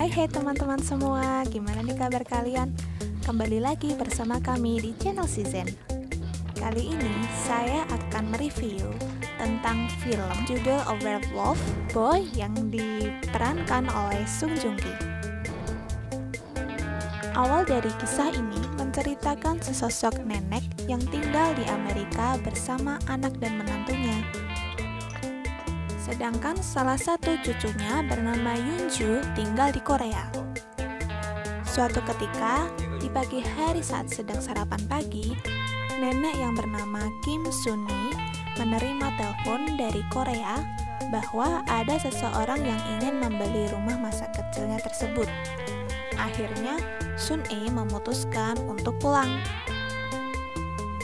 Hai hai teman-teman semua, gimana nih kabar kalian? Kembali lagi bersama kami di channel Season Kali ini saya akan mereview tentang film judul Overlove Boy yang diperankan oleh Sung Joong Ki. Awal dari kisah ini menceritakan sesosok nenek yang tinggal di Amerika bersama anak dan menantunya Sedangkan salah satu cucunya bernama Yunju tinggal di Korea. Suatu ketika, di pagi hari saat sedang sarapan pagi, nenek yang bernama Kim Suni menerima telepon dari Korea bahwa ada seseorang yang ingin membeli rumah masa kecilnya tersebut. Akhirnya, Sun E memutuskan untuk pulang.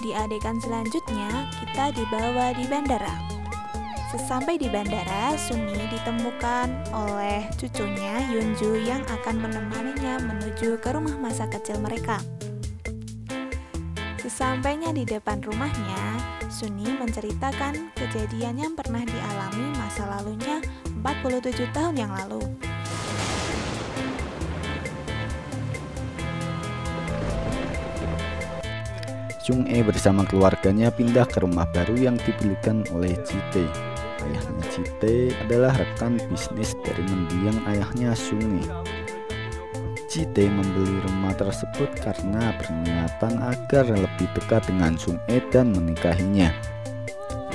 Di adegan selanjutnya, kita dibawa di bandara. Sesampai di bandara, Sunyi ditemukan oleh cucunya Yunju yang akan menemaninya menuju ke rumah masa kecil mereka. Sesampainya di depan rumahnya, Sunyi menceritakan kejadian yang pernah dialami masa lalunya 47 tahun yang lalu. Sung E bersama keluarganya pindah ke rumah baru yang dibelikan oleh Jite ayahnya Cite adalah rekan bisnis dari mendiang ayahnya Sungi. Cite membeli rumah tersebut karena berniatan agar lebih dekat dengan Sung E dan menikahinya.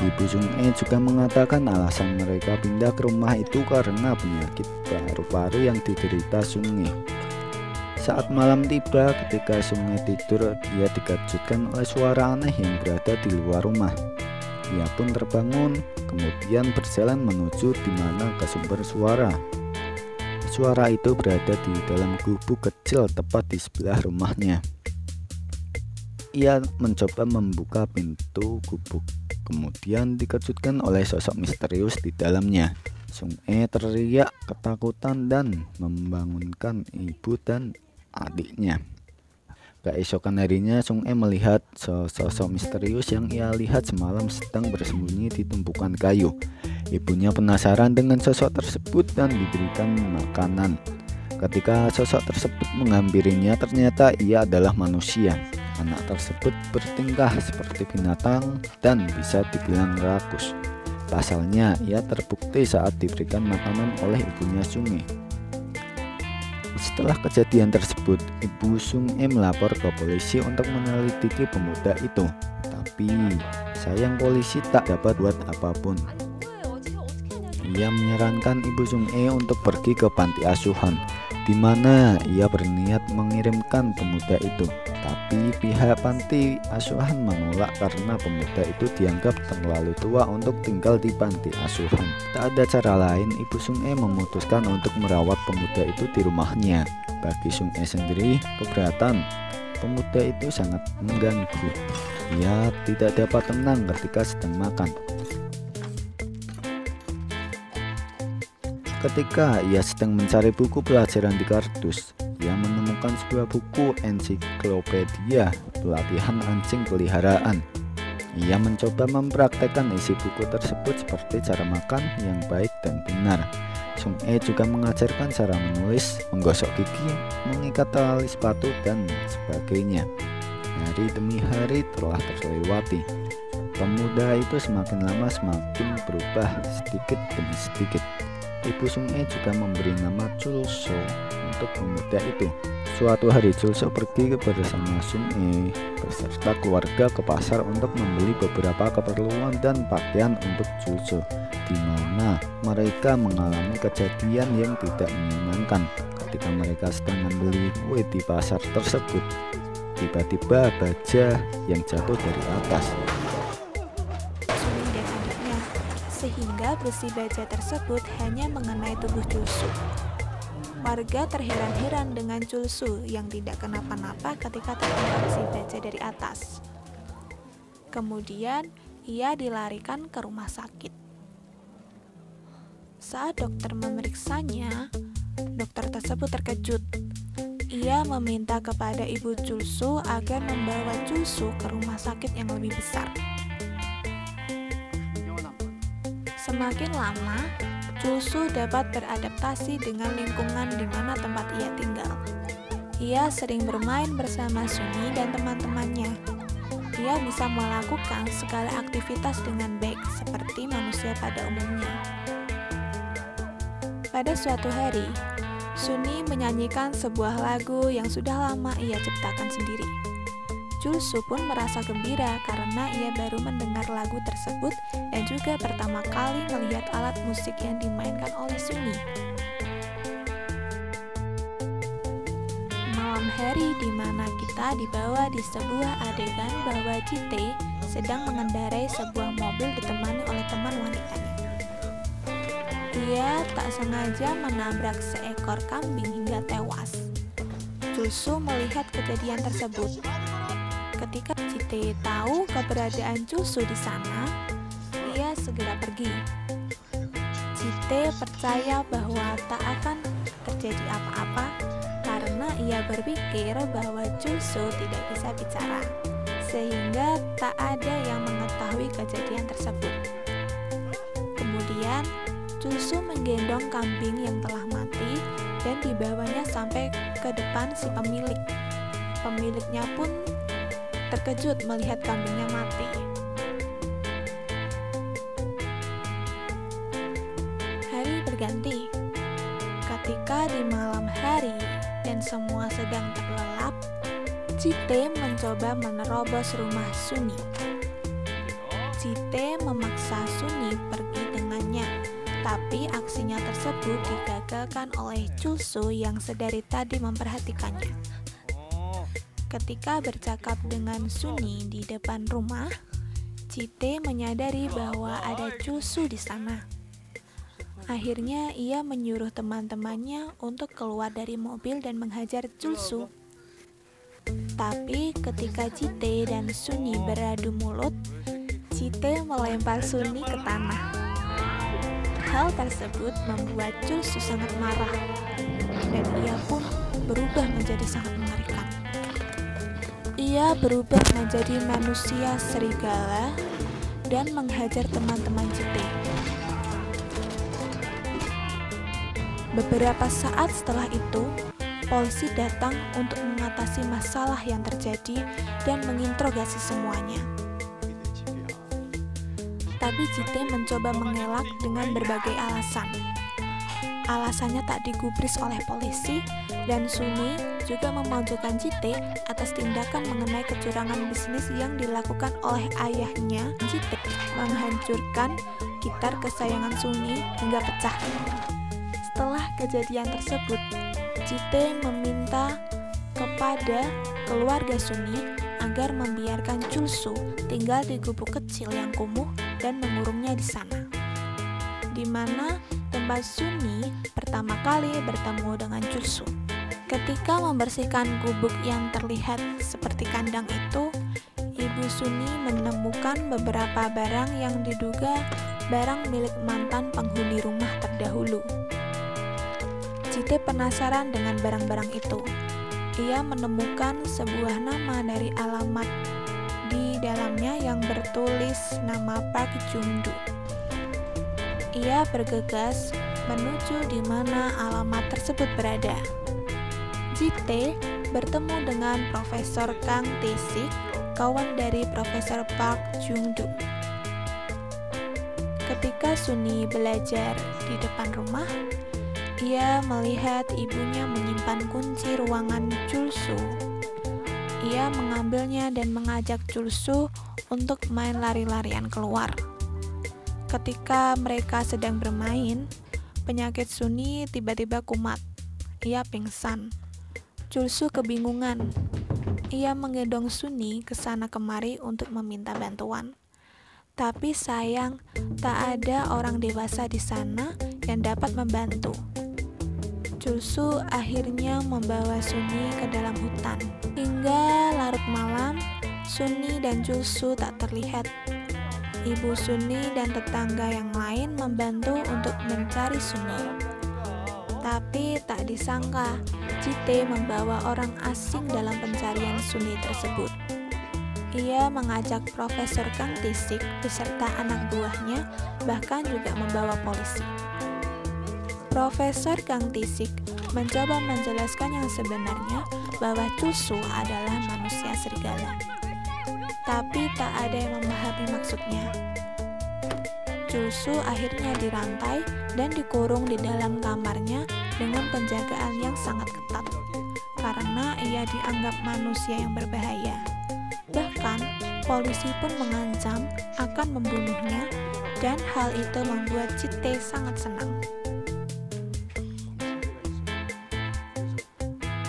Ibu Sung E juga mengatakan alasan mereka pindah ke rumah itu karena penyakit paru-paru yang diderita Sungi. Saat malam tiba, ketika Sungai tidur, dia dikejutkan oleh suara aneh yang berada di luar rumah. Ia pun terbangun, kemudian berjalan menuju di mana ke sumber suara. Suara itu berada di dalam gubuk kecil tepat di sebelah rumahnya. Ia mencoba membuka pintu gubuk, kemudian dikejutkan oleh sosok misterius di dalamnya. Sung E teriak ketakutan dan membangunkan ibu dan adiknya. Keesokan harinya, Sung E melihat sosok misterius yang ia lihat semalam sedang bersembunyi di tumpukan kayu. Ibunya penasaran dengan sosok tersebut dan diberikan makanan. Ketika sosok tersebut menghampirinya, ternyata ia adalah manusia. Anak tersebut bertingkah seperti binatang dan bisa dibilang rakus. Pasalnya, ia terbukti saat diberikan makanan oleh ibunya Sungi. Setelah kejadian tersebut, Ibu Sung E melapor ke polisi untuk meneliti pemuda itu. Tapi sayang polisi tak dapat buat apa pun. Ia menyarankan Ibu Sung E untuk pergi ke panti asuhan, di mana ia berniat mengirimkan pemuda itu. Tapi pihak panti asuhan menolak karena pemuda itu dianggap terlalu tua untuk tinggal di panti asuhan. Tak ada cara lain, Ibu Sung E memutuskan untuk merawat pemuda itu di rumahnya. Bagi Sung E sendiri, keberatan. Pemuda itu sangat mengganggu. Ia tidak dapat tenang ketika sedang makan. Ketika ia sedang mencari buku pelajaran di kardus, ia menemukan sebuah buku ensiklopedia pelatihan anjing peliharaan. Ia mencoba mempraktekkan isi buku tersebut seperti cara makan yang baik dan benar. Sung E juga mengajarkan cara menulis, menggosok gigi, mengikat tali sepatu, dan sebagainya. Hari demi hari telah terlewati. Pemuda itu semakin lama semakin berubah sedikit demi sedikit. Ibu Sung E juga memberi nama Chul So untuk pemuda itu. Suatu hari Julso pergi bersama Sun E beserta keluarga ke pasar untuk membeli beberapa keperluan dan pakaian untuk Julso di mana mereka mengalami kejadian yang tidak menyenangkan ketika mereka sedang membeli kue di pasar tersebut. Tiba-tiba baja yang jatuh dari atas sehingga besi baja tersebut hanya mengenai tubuh Julsu. Warga terheran-heran dengan Culsu yang tidak kenapa-napa ketika tertangkap si baja dari atas. Kemudian, ia dilarikan ke rumah sakit. Saat dokter memeriksanya, dokter tersebut terkejut. Ia meminta kepada ibu Culsu agar membawa Culsu ke rumah sakit yang lebih besar. Semakin lama, Culsu dapat beradaptasi dengan lingkungan di mana tempat ia tinggal. Ia sering bermain bersama Suni dan teman-temannya. Ia bisa melakukan segala aktivitas dengan baik seperti manusia pada umumnya. Pada suatu hari, Suni menyanyikan sebuah lagu yang sudah lama ia ciptakan sendiri. Julsu pun merasa gembira karena ia baru mendengar lagu tersebut dan juga pertama kali melihat alat musik yang dimainkan oleh Suni. Malam hari di mana kita dibawa di sebuah adegan bahwa Jite sedang mengendarai sebuah mobil ditemani oleh teman wanitanya. Ia tak sengaja menabrak seekor kambing hingga tewas. Julsu melihat kejadian tersebut Ketika Cite tahu keberadaan Cusu di sana, ia segera pergi. Cite percaya bahwa tak akan terjadi apa-apa karena ia berpikir bahwa Cusu tidak bisa bicara, sehingga tak ada yang mengetahui kejadian tersebut. Kemudian, Cusu menggendong kambing yang telah mati dan dibawanya sampai ke depan si pemilik. Pemiliknya pun terkejut melihat kambingnya mati. Hari berganti. Ketika di malam hari dan semua sedang terlelap, Cite mencoba menerobos rumah Suni. Cite memaksa Suni pergi dengannya, tapi aksinya tersebut digagalkan oleh Cusu yang sedari tadi memperhatikannya. Ketika bercakap dengan Suni di depan rumah, Cite menyadari bahwa ada Cusu di sana. Akhirnya ia menyuruh teman-temannya untuk keluar dari mobil dan menghajar Cusu. Tapi ketika Cite dan Suni beradu mulut, Cite melempar Suni ke tanah. Hal tersebut membuat Cusu sangat marah dan ia pun berubah menjadi sangat mengerikan. Ia berubah menjadi manusia serigala dan menghajar teman-teman Cite. Beberapa saat setelah itu, polisi datang untuk mengatasi masalah yang terjadi dan menginterogasi semuanya. Tapi Cite mencoba mengelak dengan berbagai alasan. Alasannya tak digubris oleh polisi dan Suni juga memojokkan Jite atas tindakan mengenai kecurangan bisnis yang dilakukan oleh ayahnya Jite menghancurkan gitar kesayangan Suni hingga pecah. Setelah kejadian tersebut, Jite meminta kepada keluarga Suni agar membiarkan Chulsu tinggal di gubuk kecil yang kumuh dan mengurungnya di sana. Di mana tempat Suni pertama kali bertemu dengan Chulsu. Ketika membersihkan gubuk yang terlihat seperti kandang itu, Ibu Suni menemukan beberapa barang yang diduga barang milik mantan penghuni rumah terdahulu. Cite penasaran dengan barang-barang itu. Ia menemukan sebuah nama dari alamat di dalamnya yang bertulis nama Park Jungdu. Ia bergegas menuju di mana alamat tersebut berada. Jite bertemu dengan Profesor Kang Tae-sik, kawan dari Profesor Park Jung-doo. Ketika Suni belajar di depan rumah, ia melihat ibunya menyimpan kunci ruangan Chulsu. Ia mengambilnya dan mengajak Chulsu untuk main lari-larian keluar. Ketika mereka sedang bermain, penyakit Suni tiba-tiba kumat. Ia pingsan. Julsu kebingungan. Ia menggendong Suni ke sana kemari untuk meminta bantuan. Tapi sayang, tak ada orang dewasa di sana yang dapat membantu. Julsu akhirnya membawa Suni ke dalam hutan. Hingga larut malam, Suni dan Julsu tak terlihat. Ibu Suni dan tetangga yang lain membantu untuk mencari Suni. Tapi tak disangka, Cite membawa orang asing dalam pencarian Suni tersebut. Ia mengajak Profesor Kang Tisik beserta anak buahnya, bahkan juga membawa polisi. Profesor Kang Tisik mencoba menjelaskan yang sebenarnya bahwa Cusu adalah manusia serigala. Tapi tak ada yang memahami maksudnya. Cusu akhirnya dirantai dan dikurung di dalam kamarnya dengan penjagaan yang sangat ketat karena ia dianggap manusia yang berbahaya. Bahkan, polisi pun mengancam akan membunuhnya dan hal itu membuat Cite sangat senang.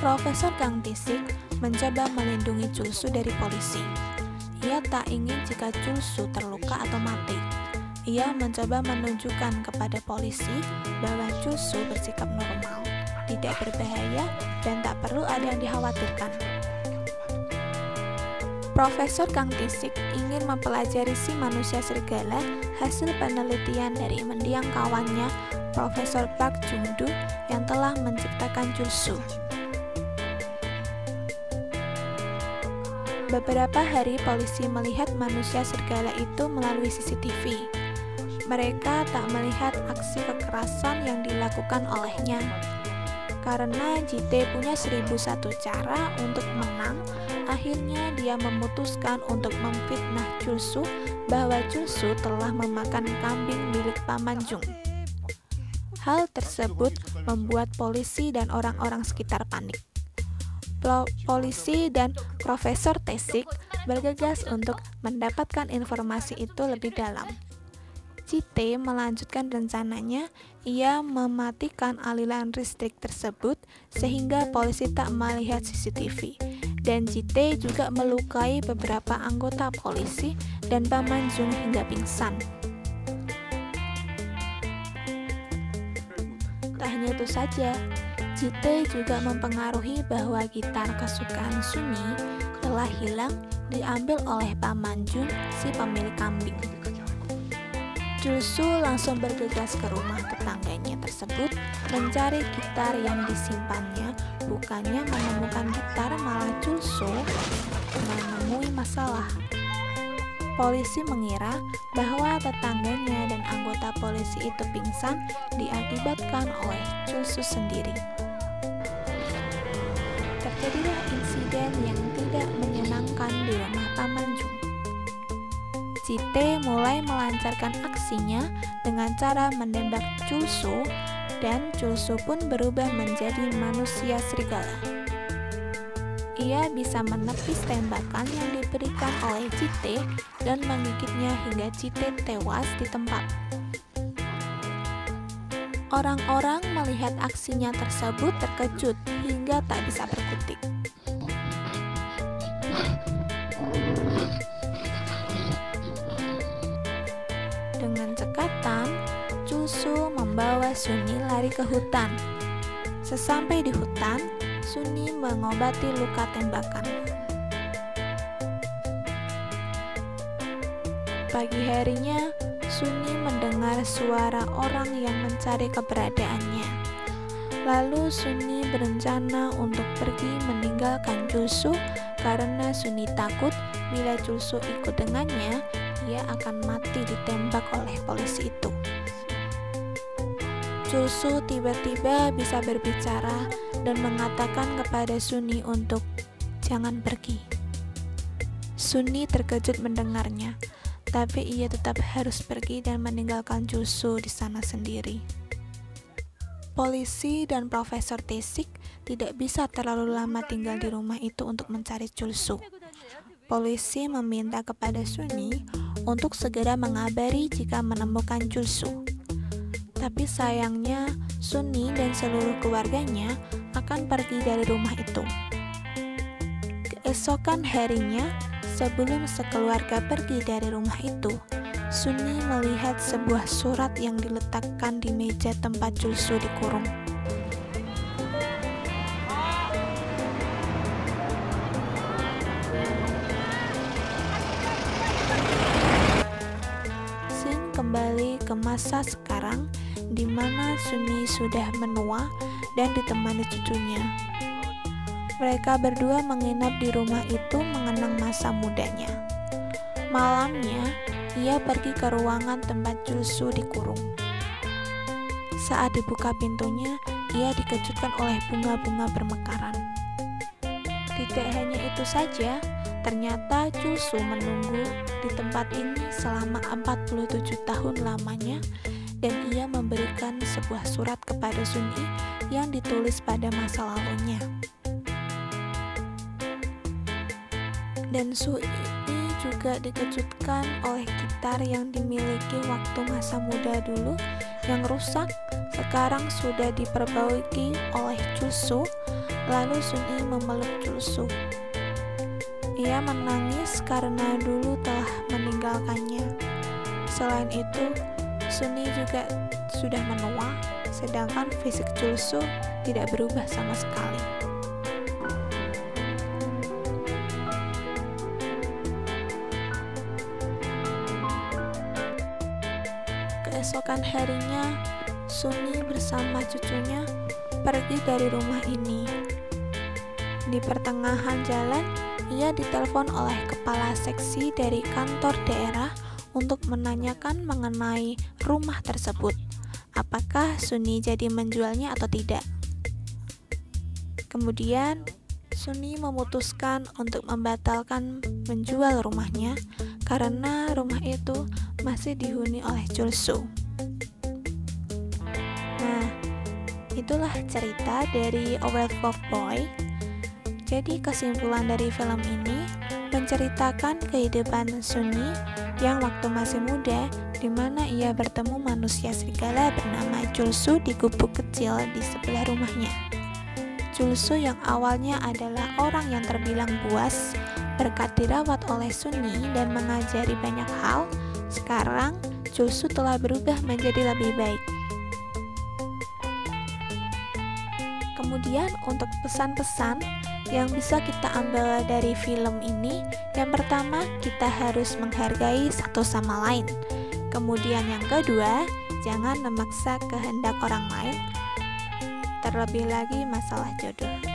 Profesor Kang Tisik mencoba melindungi Culsu dari polisi. Ia tak ingin jika Culsu terluka atau mati. Ia mencoba menunjukkan kepada polisi bahwa Culsu bersikap normal, tidak berbahaya, dan tak perlu ada yang dikhawatirkan. Profesor Kang Tisik ingin mempelajari si manusia serigala hasil penelitian dari mendiang kawannya Profesor Park Jung-do yang telah menciptakan Culsu. Beberapa hari polisi melihat manusia serigala itu melalui CCTV. Mereka tak melihat aksi kekerasan yang dilakukan olehnya. Karena JT punya seribu satu cara untuk menang, akhirnya dia memutuskan untuk memfitnah Chulsu bahwa Chulsu telah memakan kambing milik Paman Jung. Hal tersebut membuat polisi dan orang-orang sekitar panik polisi dan Profesor Tesik bergegas untuk mendapatkan informasi itu lebih dalam. Cite melanjutkan rencananya, ia mematikan aliran listrik tersebut sehingga polisi tak melihat CCTV. Dan Cite juga melukai beberapa anggota polisi dan Paman Jung hingga pingsan. Tak hanya itu saja, Jite juga mempengaruhi bahwa gitar kesukaan Sunyi telah hilang diambil oleh Paman Jun, si pemilik kambing. Julsu langsung bergegas ke rumah tetangganya tersebut mencari gitar yang disimpannya, bukannya menemukan gitar malah Julsu menemui masalah. Polisi mengira bahwa tetangganya dan anggota polisi itu pingsan diakibatkan oleh Julsu sendiri terjadilah insiden yang tidak menyenangkan di rumah Paman Jung. Cite mulai melancarkan aksinya dengan cara menembak Chulsu dan Chulsu pun berubah menjadi manusia serigala. Ia bisa menepis tembakan yang diberikan oleh Cite dan menggigitnya hingga Cite tewas di tempat. Orang-orang melihat aksinya tersebut terkejut hingga tak bisa berkutik. Dengan cekatan, Cusu membawa Suni lari ke hutan. Sesampai di hutan, Suni mengobati luka tembakan. Pagi harinya, Suni mendengar suara orang yang mencari keberadaannya. Lalu Suni berencana untuk pergi meninggalkan Julsu karena Suni takut bila Julsu ikut dengannya, ia akan mati ditembak oleh polisi itu. Julsu tiba-tiba bisa berbicara dan mengatakan kepada Suni untuk jangan pergi. Suni terkejut mendengarnya tapi ia tetap harus pergi dan meninggalkan Jusu di sana sendiri. Polisi dan Profesor Tesik tidak bisa terlalu lama tinggal di rumah itu untuk mencari Julsu. Polisi meminta kepada Suni untuk segera mengabari jika menemukan Julsu. Tapi sayangnya, Suni dan seluruh keluarganya akan pergi dari rumah itu. Keesokan harinya, Sebelum sekeluarga pergi dari rumah itu, Sunni melihat sebuah surat yang diletakkan di meja tempat Julsu dikurung. Ke masa sekarang di mana Sunni sudah menua dan ditemani cucunya. Mereka berdua menginap di rumah itu mengenang masa mudanya. Malamnya, ia pergi ke ruangan tempat Julsu dikurung. saat dibuka pintunya, ia dikejutkan oleh bunga-bunga bermekaran. Tidak hanya itu saja, ternyata Chulsu menunggu di tempat ini selama 47 tahun lamanya dan ia memberikan sebuah surat kepada Sunyi yang ditulis pada masa lalunya. Dan Su ini juga dikejutkan oleh gitar yang dimiliki waktu masa muda dulu yang rusak sekarang sudah diperbaiki oleh Chulsu lalu Sunyi memeluk Chulsu. Ia menangis karena dulu telah meninggalkannya. Selain itu, Sunni juga sudah menua, sedangkan fisik Chulsu tidak berubah sama sekali. Keesokan harinya, Sunni bersama cucunya pergi dari rumah ini. Di pertengahan jalan, ia ditelepon oleh kepala seksi dari kantor daerah untuk menanyakan mengenai rumah tersebut. Apakah Suni jadi menjualnya atau tidak? Kemudian Suni memutuskan untuk membatalkan menjual rumahnya karena rumah itu masih dihuni oleh Chulsu. Nah, itulah cerita dari A World of Boy. Jadi kesimpulan dari film ini menceritakan kehidupan Sunni yang waktu masih muda, di mana ia bertemu manusia serigala bernama Julsu di gubuk kecil di sebelah rumahnya. Julsu yang awalnya adalah orang yang terbilang buas, berkat dirawat oleh Sunni dan mengajari banyak hal, sekarang Julsu telah berubah menjadi lebih baik. Kemudian untuk pesan-pesan yang bisa kita ambil dari film ini, yang pertama kita harus menghargai satu sama lain. Kemudian yang kedua, jangan memaksa kehendak orang lain. Terlebih lagi masalah jodoh.